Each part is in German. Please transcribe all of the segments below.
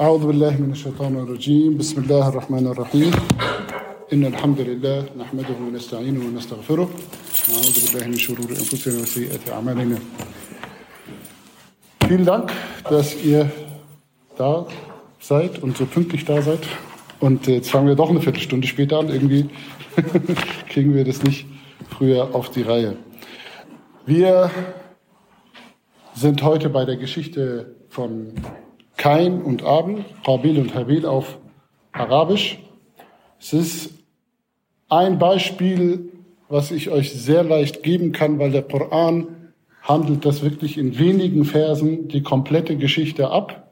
أعوذ بالله من الشيطان الرجيم بسم الله الرحمن الرحيم إن الحمد لله نحمده ونستعينه ونستغفره ونعوذ بالله من شرور أنفسنا وسيئات أعمالنا Vielen Dank, dass ihr da seid und so pünktlich da seid. Und jetzt fangen wir doch eine Viertelstunde später an. Irgendwie kriegen wir das nicht früher auf die Reihe. Wir sind heute bei der Geschichte von Kain und Abel, Qabil und Habil auf Arabisch. Es ist ein Beispiel, was ich euch sehr leicht geben kann, weil der Koran handelt das wirklich in wenigen Versen die komplette Geschichte ab.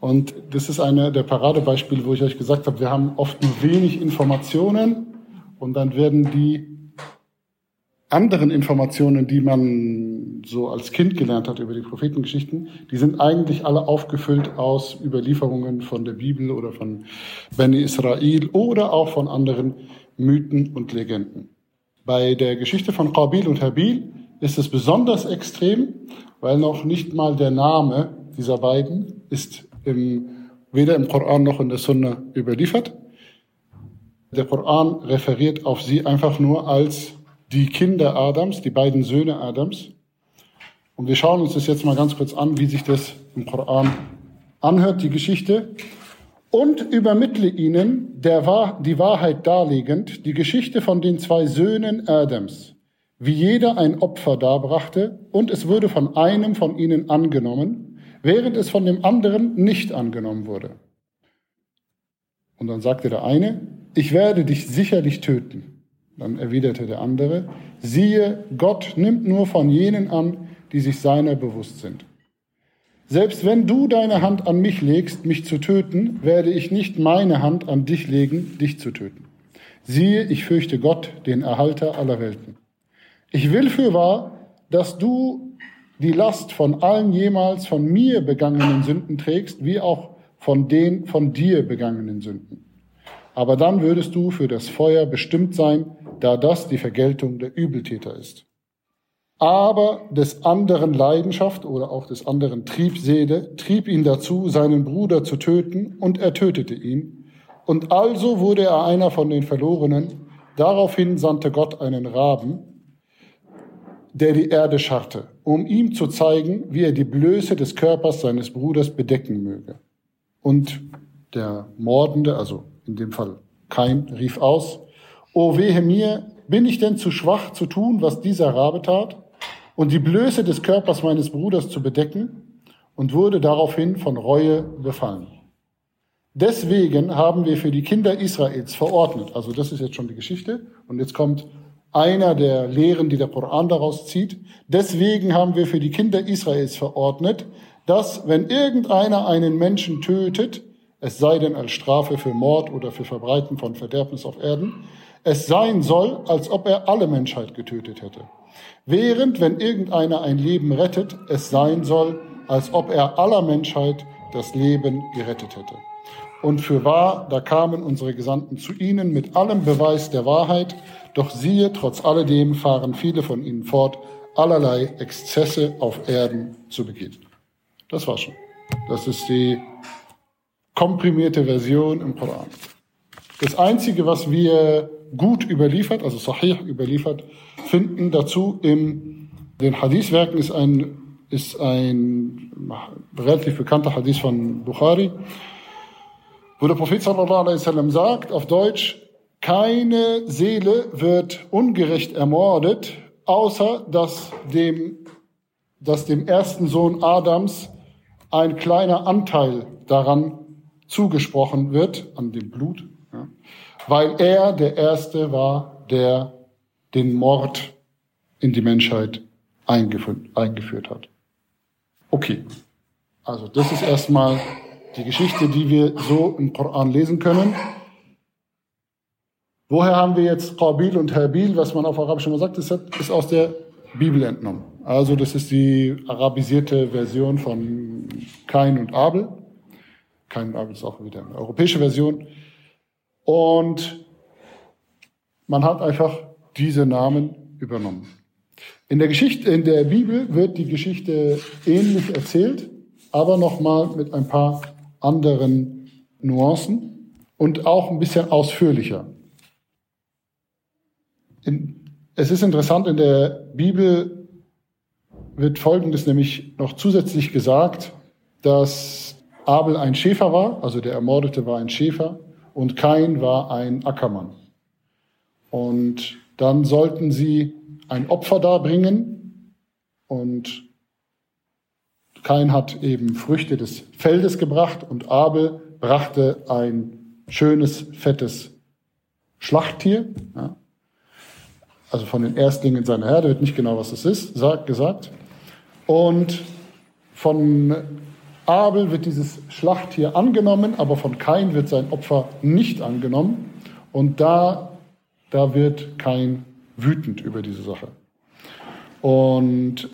Und das ist einer der Paradebeispiele, wo ich euch gesagt habe, wir haben oft nur wenig Informationen und dann werden die anderen Informationen, die man so als Kind gelernt hat über die Prophetengeschichten, die sind eigentlich alle aufgefüllt aus Überlieferungen von der Bibel oder von Beni Israel oder auch von anderen Mythen und Legenden. Bei der Geschichte von Qabil und Habil ist es besonders extrem, weil noch nicht mal der Name dieser beiden ist im, weder im Koran noch in der Sunna überliefert. Der Koran referiert auf sie einfach nur als die Kinder Adams, die beiden Söhne Adams. Und wir schauen uns das jetzt mal ganz kurz an, wie sich das im Koran anhört, die Geschichte. Und übermittle ihnen der, die Wahrheit darlegend, die Geschichte von den zwei Söhnen Adams, wie jeder ein Opfer darbrachte, und es wurde von einem von ihnen angenommen, während es von dem anderen nicht angenommen wurde. Und dann sagte der eine, ich werde dich sicherlich töten. Dann erwiderte der andere, siehe, Gott nimmt nur von jenen an, die sich seiner bewusst sind. Selbst wenn du deine Hand an mich legst, mich zu töten, werde ich nicht meine Hand an dich legen, dich zu töten. Siehe, ich fürchte Gott, den Erhalter aller Welten. Ich will fürwahr, dass du die Last von allen jemals von mir begangenen Sünden trägst, wie auch von den von dir begangenen Sünden. Aber dann würdest du für das Feuer bestimmt sein, da das die Vergeltung der Übeltäter ist. Aber des anderen Leidenschaft oder auch des anderen Triebseele trieb ihn dazu, seinen Bruder zu töten, und er tötete ihn. Und also wurde er einer von den Verlorenen. Daraufhin sandte Gott einen Raben, der die Erde scharrte, um ihm zu zeigen, wie er die Blöße des Körpers seines Bruders bedecken möge. Und der Mordende, also in dem Fall Kain, rief aus, O wehe mir, bin ich denn zu schwach zu tun, was dieser Rabe tat, und die Blöße des Körpers meines Bruders zu bedecken, und wurde daraufhin von Reue befallen. Deswegen haben wir für die Kinder Israels verordnet, also das ist jetzt schon die Geschichte, und jetzt kommt einer der Lehren, die der Koran daraus zieht. Deswegen haben wir für die Kinder Israels verordnet, dass wenn irgendeiner einen Menschen tötet, es sei denn als Strafe für Mord oder für Verbreiten von Verderbnis auf Erden, es sein soll, als ob er alle Menschheit getötet hätte. Während, wenn irgendeiner ein Leben rettet, es sein soll, als ob er aller Menschheit das Leben gerettet hätte. Und für wahr, da kamen unsere Gesandten zu ihnen mit allem Beweis der Wahrheit, doch siehe, trotz alledem fahren viele von ihnen fort, allerlei Exzesse auf Erden zu begehen. Das war schon. Das ist die komprimierte Version im Koran. Das Einzige, was wir gut überliefert, also sahih überliefert, finden dazu in den Hadithwerken ist ein, ist ein relativ bekannter Hadith von Bukhari, wo der Prophet sallallahu alaihi wasallam sagt, auf Deutsch, keine Seele wird ungerecht ermordet, außer dass dem, dass dem ersten Sohn Adams ein kleiner Anteil daran zugesprochen wird, an dem Blut, ja, weil er der Erste war, der den Mord in die Menschheit eingeführt, hat. Okay, also das ist erstmal die Geschichte, die wir so im Koran lesen können. Woher haben wir jetzt Qabil und Habil, was man auf Arabisch immer sagt, das ist aus der Bibel entnommen. Also das ist die arabisierte Version von Kain und Abel. Kain und Abel ist auch wieder eine europäische Version. Und man hat einfach diese Namen übernommen. In der Geschichte, in der Bibel wird die Geschichte ähnlich erzählt, aber nochmal mit ein paar anderen Nuancen und auch ein bisschen ausführlicher. In, es ist interessant, in der Bibel wird Folgendes nämlich noch zusätzlich gesagt, dass Abel ein Schäfer war, also der Ermordete war ein Schäfer und Kain war ein Ackermann. Und dann sollten sie ein Opfer darbringen und Kain hat eben Früchte des Feldes gebracht und Abel brachte ein schönes, fettes Schlachttier. Ja. Also von den Erstlingen seiner Herde, wird nicht genau, was das ist, sagt, gesagt. Und von Abel wird dieses Schlachttier angenommen, aber von Kain wird sein Opfer nicht angenommen. Und da, da wird Kain wütend über diese Sache. Und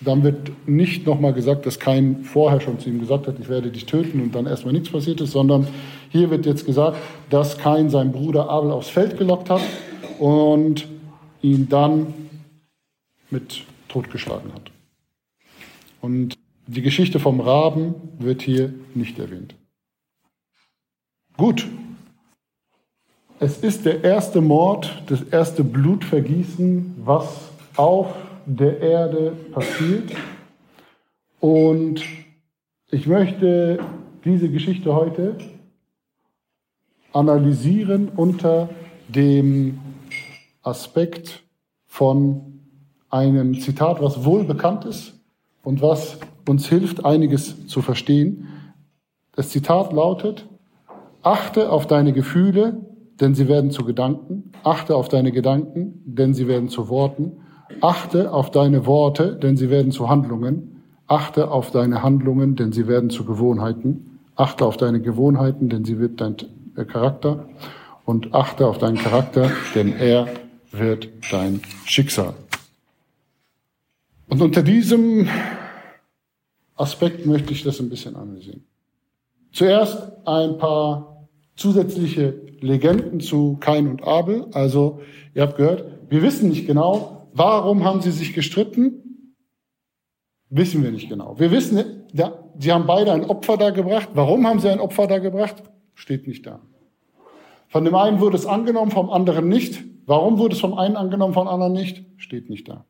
dann wird nicht nochmal gesagt, dass Kain vorher schon zu ihm gesagt hat, ich werde dich töten und dann erstmal nichts passiert ist, sondern hier wird jetzt gesagt, dass Kain seinen Bruder Abel aufs Feld gelockt hat und ihn dann mit totgeschlagen hat. Und die Geschichte vom Raben wird hier nicht erwähnt. Gut. Es ist der erste Mord, das erste Blutvergießen, was auf der Erde passiert. Und ich möchte diese Geschichte heute analysieren unter dem Aspekt von einem Zitat, was wohl bekannt ist und was uns hilft, einiges zu verstehen. Das Zitat lautet, achte auf deine Gefühle, denn sie werden zu Gedanken, achte auf deine Gedanken, denn sie werden zu Worten, achte auf deine Worte, denn sie werden zu Handlungen, achte auf deine Handlungen, denn sie werden zu Gewohnheiten, achte auf deine Gewohnheiten, denn sie wird dein Charakter. Und achte auf deinen Charakter, denn er wird dein Schicksal. Und unter diesem Aspekt möchte ich das ein bisschen analysieren. Zuerst ein paar zusätzliche Legenden zu Kain und Abel. Also, ihr habt gehört, wir wissen nicht genau, warum haben sie sich gestritten? Wissen wir nicht genau. Wir wissen, sie haben beide ein Opfer da gebracht. Warum haben sie ein Opfer da gebracht? Steht nicht da. Von dem einen wurde es angenommen, vom anderen nicht. Warum wurde es vom einen angenommen, vom anderen nicht? Steht nicht da.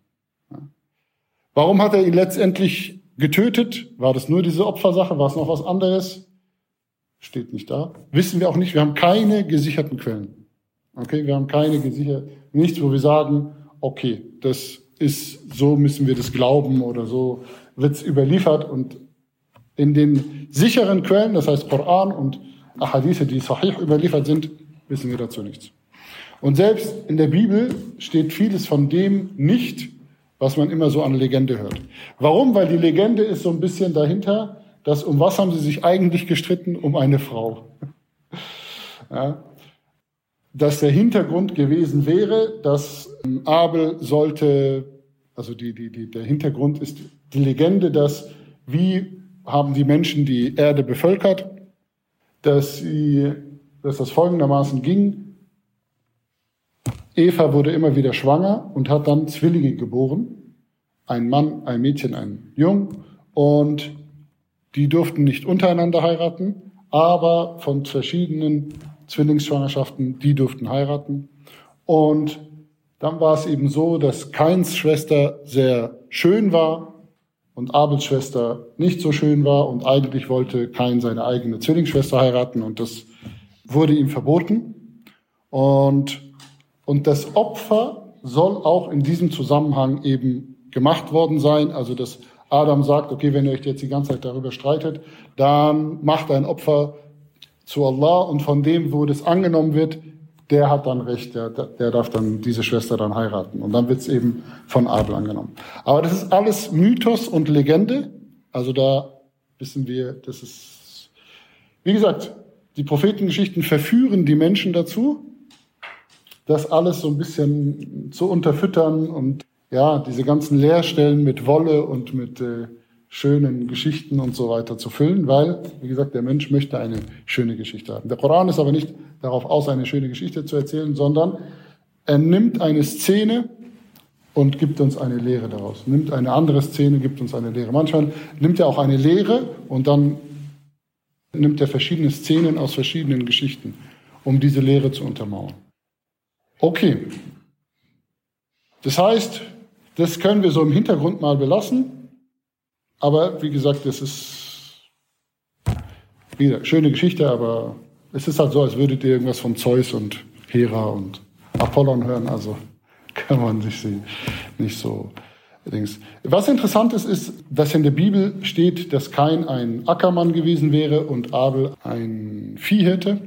Warum hat er ihn letztendlich getötet? War das nur diese Opfersache? War es noch was anderes? Steht nicht da. Wissen wir auch nicht. Wir haben keine gesicherten Quellen. Okay, wir haben keine gesicherten, nichts, wo wir sagen, okay, das ist, so müssen wir das glauben oder so wird es überliefert und in den sicheren Quellen, das heißt Koran und Ahadithe, die sahih überliefert sind, wissen wir dazu nichts. Und selbst in der Bibel steht vieles von dem nicht, was man immer so an Legende hört. Warum? Weil die Legende ist so ein bisschen dahinter, dass um was haben sie sich eigentlich gestritten? Um eine Frau. Ja. Dass der Hintergrund gewesen wäre, dass Abel sollte, also die, die, die, der Hintergrund ist die Legende, dass wie haben die Menschen die Erde bevölkert, dass, sie, dass das folgendermaßen ging, Eva wurde immer wieder schwanger und hat dann Zwillinge geboren. Ein Mann, ein Mädchen, ein Jung. Und die durften nicht untereinander heiraten, aber von verschiedenen Zwillingsschwangerschaften, die durften heiraten. Und dann war es eben so, dass Kains Schwester sehr schön war und Abels Schwester nicht so schön war und eigentlich wollte Kain seine eigene Zwillingsschwester heiraten und das wurde ihm verboten. Und und das Opfer soll auch in diesem Zusammenhang eben gemacht worden sein. Also dass Adam sagt, okay, wenn ihr euch jetzt die ganze Zeit darüber streitet, dann macht ein Opfer zu Allah und von dem, wo das angenommen wird, der hat dann Recht, der, der darf dann diese Schwester dann heiraten. Und dann wird es eben von Abel angenommen. Aber das ist alles Mythos und Legende. Also da wissen wir, das ist, wie gesagt, die Prophetengeschichten verführen die Menschen dazu, das alles so ein bisschen zu unterfüttern und ja, diese ganzen Leerstellen mit Wolle und mit äh, schönen Geschichten und so weiter zu füllen, weil, wie gesagt, der Mensch möchte eine schöne Geschichte haben. Der Koran ist aber nicht darauf aus, eine schöne Geschichte zu erzählen, sondern er nimmt eine Szene und gibt uns eine Lehre daraus. Nimmt eine andere Szene, gibt uns eine Lehre. Manchmal nimmt er auch eine Lehre und dann nimmt er verschiedene Szenen aus verschiedenen Geschichten, um diese Lehre zu untermauern. Okay. Das heißt, das können wir so im Hintergrund mal belassen. Aber wie gesagt, das ist wieder schöne Geschichte, aber es ist halt so, als würdet ihr irgendwas von Zeus und Hera und Apollon hören. Also kann man sich nicht so. Was interessant ist, ist, dass in der Bibel steht, dass Kain ein Ackermann gewesen wäre und Abel ein Viehhirte.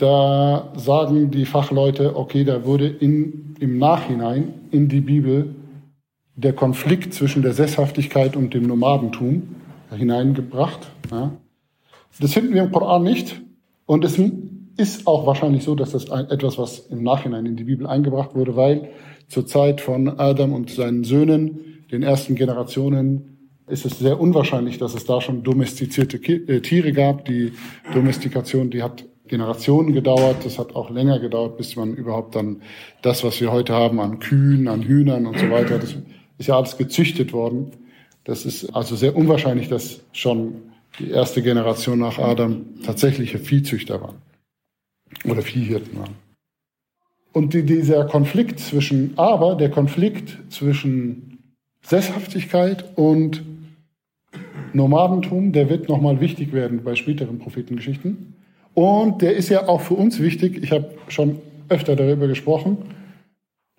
Da sagen die Fachleute, okay, da wurde in, im Nachhinein in die Bibel der Konflikt zwischen der Sesshaftigkeit und dem Nomadentum hineingebracht. Ja. Das finden wir im Koran nicht. Und es ist auch wahrscheinlich so, dass das etwas, was im Nachhinein in die Bibel eingebracht wurde, weil zur Zeit von Adam und seinen Söhnen, den ersten Generationen, ist es sehr unwahrscheinlich, dass es da schon domestizierte äh, Tiere gab. Die Domestikation, die hat Generationen gedauert. Das hat auch länger gedauert, bis man überhaupt dann das, was wir heute haben an Kühen, an Hühnern und so weiter, das ist ja alles gezüchtet worden. Das ist also sehr unwahrscheinlich, dass schon die erste Generation nach Adam tatsächliche Viehzüchter waren oder Viehhirten waren. Und die, dieser Konflikt zwischen, aber der Konflikt zwischen Sesshaftigkeit und Nomadentum, der wird nochmal wichtig werden bei späteren Prophetengeschichten. Und der ist ja auch für uns wichtig. Ich habe schon öfter darüber gesprochen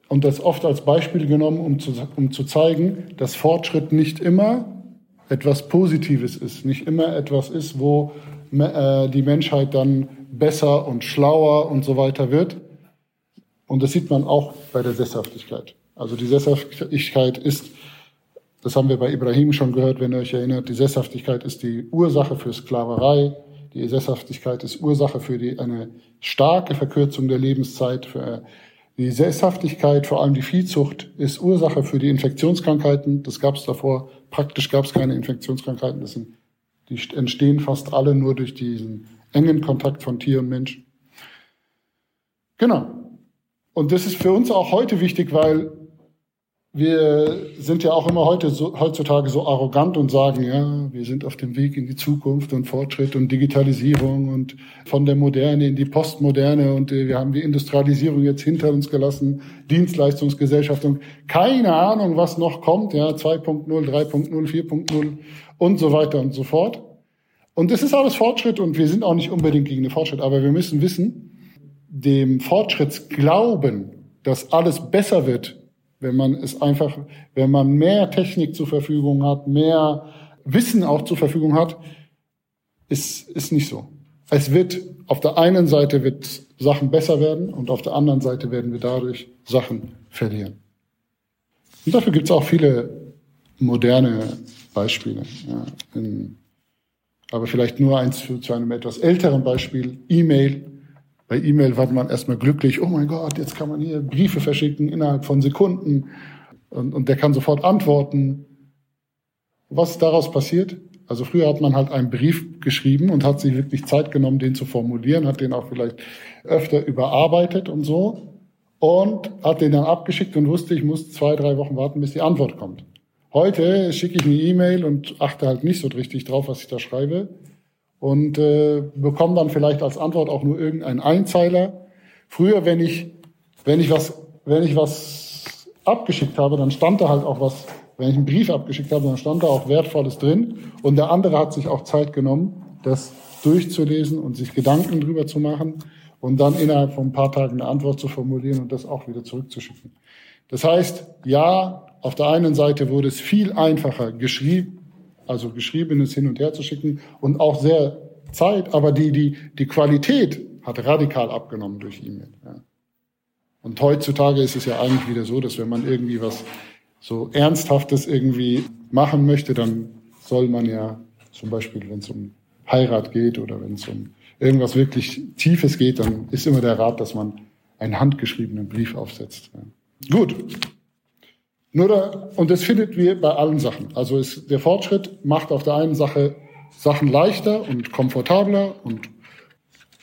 und das oft als Beispiel genommen, um zu, um zu zeigen, dass Fortschritt nicht immer etwas Positives ist, nicht immer etwas ist, wo äh, die Menschheit dann besser und schlauer und so weiter wird, und das sieht man auch bei der Sesshaftigkeit. Also die Sesshaftigkeit ist, das haben wir bei Ibrahim schon gehört, wenn ihr euch erinnert, die Sesshaftigkeit ist die Ursache für Sklaverei. Die Sesshaftigkeit ist Ursache für die, eine starke Verkürzung der Lebenszeit. Für die Sesshaftigkeit, vor allem die Viehzucht, ist Ursache für die Infektionskrankheiten. Das gab es davor. Praktisch gab es keine Infektionskrankheiten. Das sind, die entstehen fast alle nur durch diesen engen Kontakt von Tier und Mensch. Genau. Und das ist für uns auch heute wichtig, weil wir sind ja auch immer heute so, heutzutage so arrogant und sagen, ja, wir sind auf dem Weg in die Zukunft und Fortschritt und Digitalisierung und von der Moderne in die Postmoderne und wir haben die Industrialisierung jetzt hinter uns gelassen, Dienstleistungsgesellschaft und keine Ahnung, was noch kommt, ja, 2.0, 3.0, 4.0 und so weiter und so fort. Und das ist alles Fortschritt und wir sind auch nicht unbedingt gegen den Fortschritt, aber wir müssen wissen, dem Fortschrittsglauben, dass alles besser wird, wenn man es einfach, wenn man mehr Technik zur Verfügung hat, mehr Wissen auch zur Verfügung hat, ist, ist nicht so. Es wird, auf der einen Seite wird Sachen besser werden und auf der anderen Seite werden wir dadurch Sachen verlieren. Und dafür gibt es auch viele moderne Beispiele. Ja, in, aber vielleicht nur eins für, zu einem etwas älteren Beispiel. E-Mail bei E-Mail war man erstmal glücklich, oh mein Gott, jetzt kann man hier Briefe verschicken innerhalb von Sekunden und, und der kann sofort antworten. Was daraus passiert? Also früher hat man halt einen Brief geschrieben und hat sich wirklich Zeit genommen, den zu formulieren, hat den auch vielleicht öfter überarbeitet und so und hat den dann abgeschickt und wusste, ich muss zwei, drei Wochen warten, bis die Antwort kommt. Heute schicke ich eine E-Mail und achte halt nicht so richtig drauf, was ich da schreibe und äh, bekomme dann vielleicht als Antwort auch nur irgendeinen Einzeiler. Früher, wenn ich, wenn ich was, wenn ich was abgeschickt habe, dann stand da halt auch was, wenn ich einen Brief abgeschickt habe, dann stand da auch Wertvolles drin. Und der andere hat sich auch Zeit genommen, das durchzulesen und sich Gedanken drüber zu machen und dann innerhalb von ein paar Tagen eine Antwort zu formulieren und das auch wieder zurückzuschicken. Das heißt, ja, auf der einen Seite wurde es viel einfacher geschrieben, also Geschriebenes hin und her zu schicken und auch sehr Zeit, aber die, die, die Qualität hat radikal abgenommen durch E-Mail. Ja. Und heutzutage ist es ja eigentlich wieder so, dass wenn man irgendwie was so Ernsthaftes irgendwie machen möchte, dann soll man ja zum Beispiel, wenn es um Heirat geht oder wenn es um irgendwas wirklich Tiefes geht, dann ist immer der Rat, dass man einen handgeschriebenen Brief aufsetzt. Ja. Gut. Nur da, und das findet wir bei allen Sachen. Also ist, der Fortschritt macht auf der einen Sache Sachen leichter und komfortabler und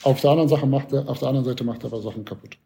auf der anderen Sache macht er, auf der anderen Seite macht er aber Sachen kaputt.